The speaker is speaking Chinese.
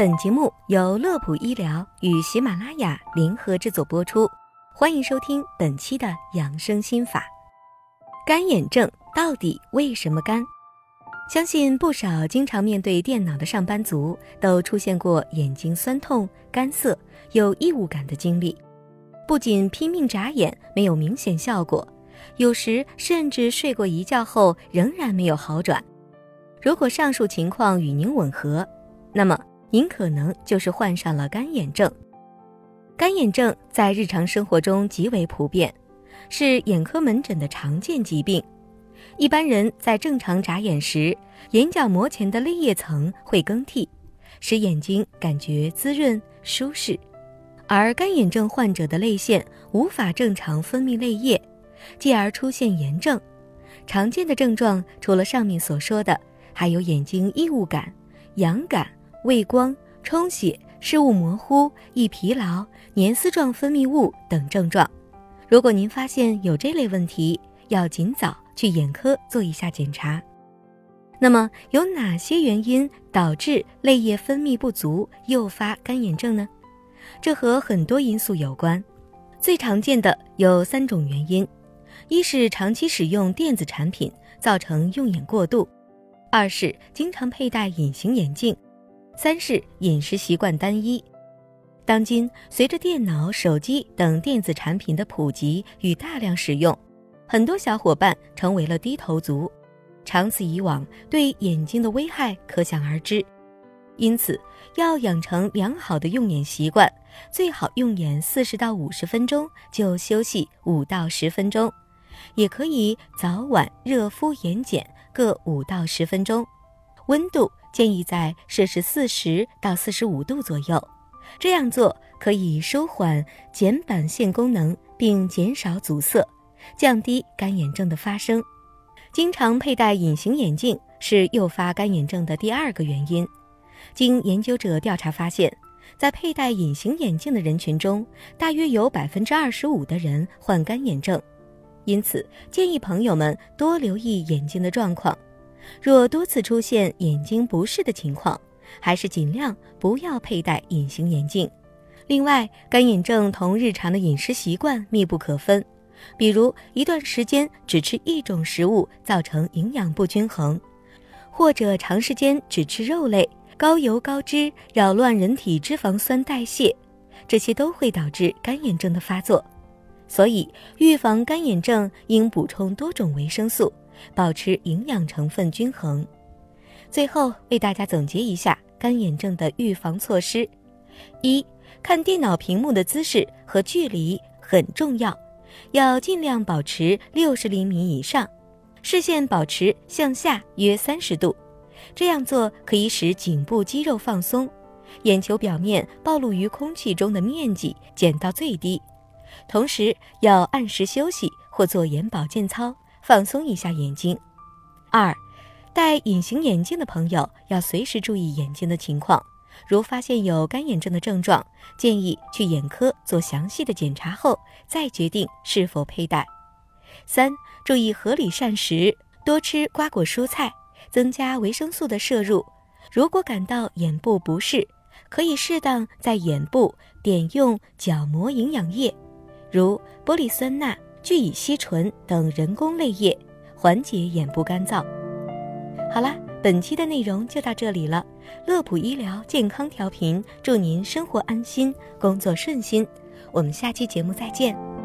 本节目由乐普医疗与喜马拉雅联合制作播出，欢迎收听本期的养生心法。干眼症到底为什么干？相信不少经常面对电脑的上班族都出现过眼睛酸痛、干涩、有异物感的经历，不仅拼命眨眼没有明显效果，有时甚至睡过一觉后仍然没有好转。如果上述情况与您吻合，那么您可能就是患上了干眼症。干眼症在日常生活中极为普遍，是眼科门诊的常见疾病。一般人在正常眨眼时，眼角膜前的泪液层会更替，使眼睛感觉滋润舒适。而干眼症患者的泪腺无法正常分泌泪液，继而出现炎症。常见的症状除了上面所说的，还有眼睛异物感、痒感。畏光、充血、视物模糊、易疲劳、黏丝状分泌物等症状。如果您发现有这类问题，要尽早去眼科做一下检查。那么，有哪些原因导致泪液分泌不足，诱发干眼症呢？这和很多因素有关，最常见的有三种原因：一是长期使用电子产品造成用眼过度；二是经常佩戴隐形眼镜。三是饮食习惯单一。当今，随着电脑、手机等电子产品的普及与大量使用，很多小伙伴成为了低头族，长此以往，对眼睛的危害可想而知。因此，要养成良好的用眼习惯，最好用眼四十到五十分钟就休息五到十分钟，也可以早晚热敷眼睑各五到十分钟，温度。建议在摄氏四十到四十五度左右，这样做可以舒缓睑板腺功能，并减少阻塞，降低干眼症的发生。经常佩戴隐形眼镜是诱发干眼症的第二个原因。经研究者调查发现，在佩戴隐形眼镜的人群中，大约有百分之二十五的人患干眼症。因此，建议朋友们多留意眼睛的状况。若多次出现眼睛不适的情况，还是尽量不要佩戴隐形眼镜。另外，干眼症同日常的饮食习惯密不可分，比如一段时间只吃一种食物造成营养不均衡，或者长时间只吃肉类、高油高脂，扰乱人体脂肪酸代谢，这些都会导致干眼症的发作。所以，预防干眼症应补充多种维生素。保持营养成分均衡。最后为大家总结一下干眼症的预防措施：一、看电脑屏幕的姿势和距离很重要，要尽量保持六十厘米以上，视线保持向下约三十度。这样做可以使颈部肌肉放松，眼球表面暴露于空气中的面积减到最低。同时要按时休息或做眼保健操。放松一下眼睛。二，戴隐形眼镜的朋友要随时注意眼睛的情况，如发现有干眼症的症状，建议去眼科做详细的检查后再决定是否佩戴。三，注意合理膳食，多吃瓜果蔬菜，增加维生素的摄入。如果感到眼部不适，可以适当在眼部点用角膜营养液，如玻璃酸钠。聚乙烯醇等人工泪液，缓解眼部干燥。好啦，本期的内容就到这里了。乐普医疗健康调频，祝您生活安心，工作顺心。我们下期节目再见。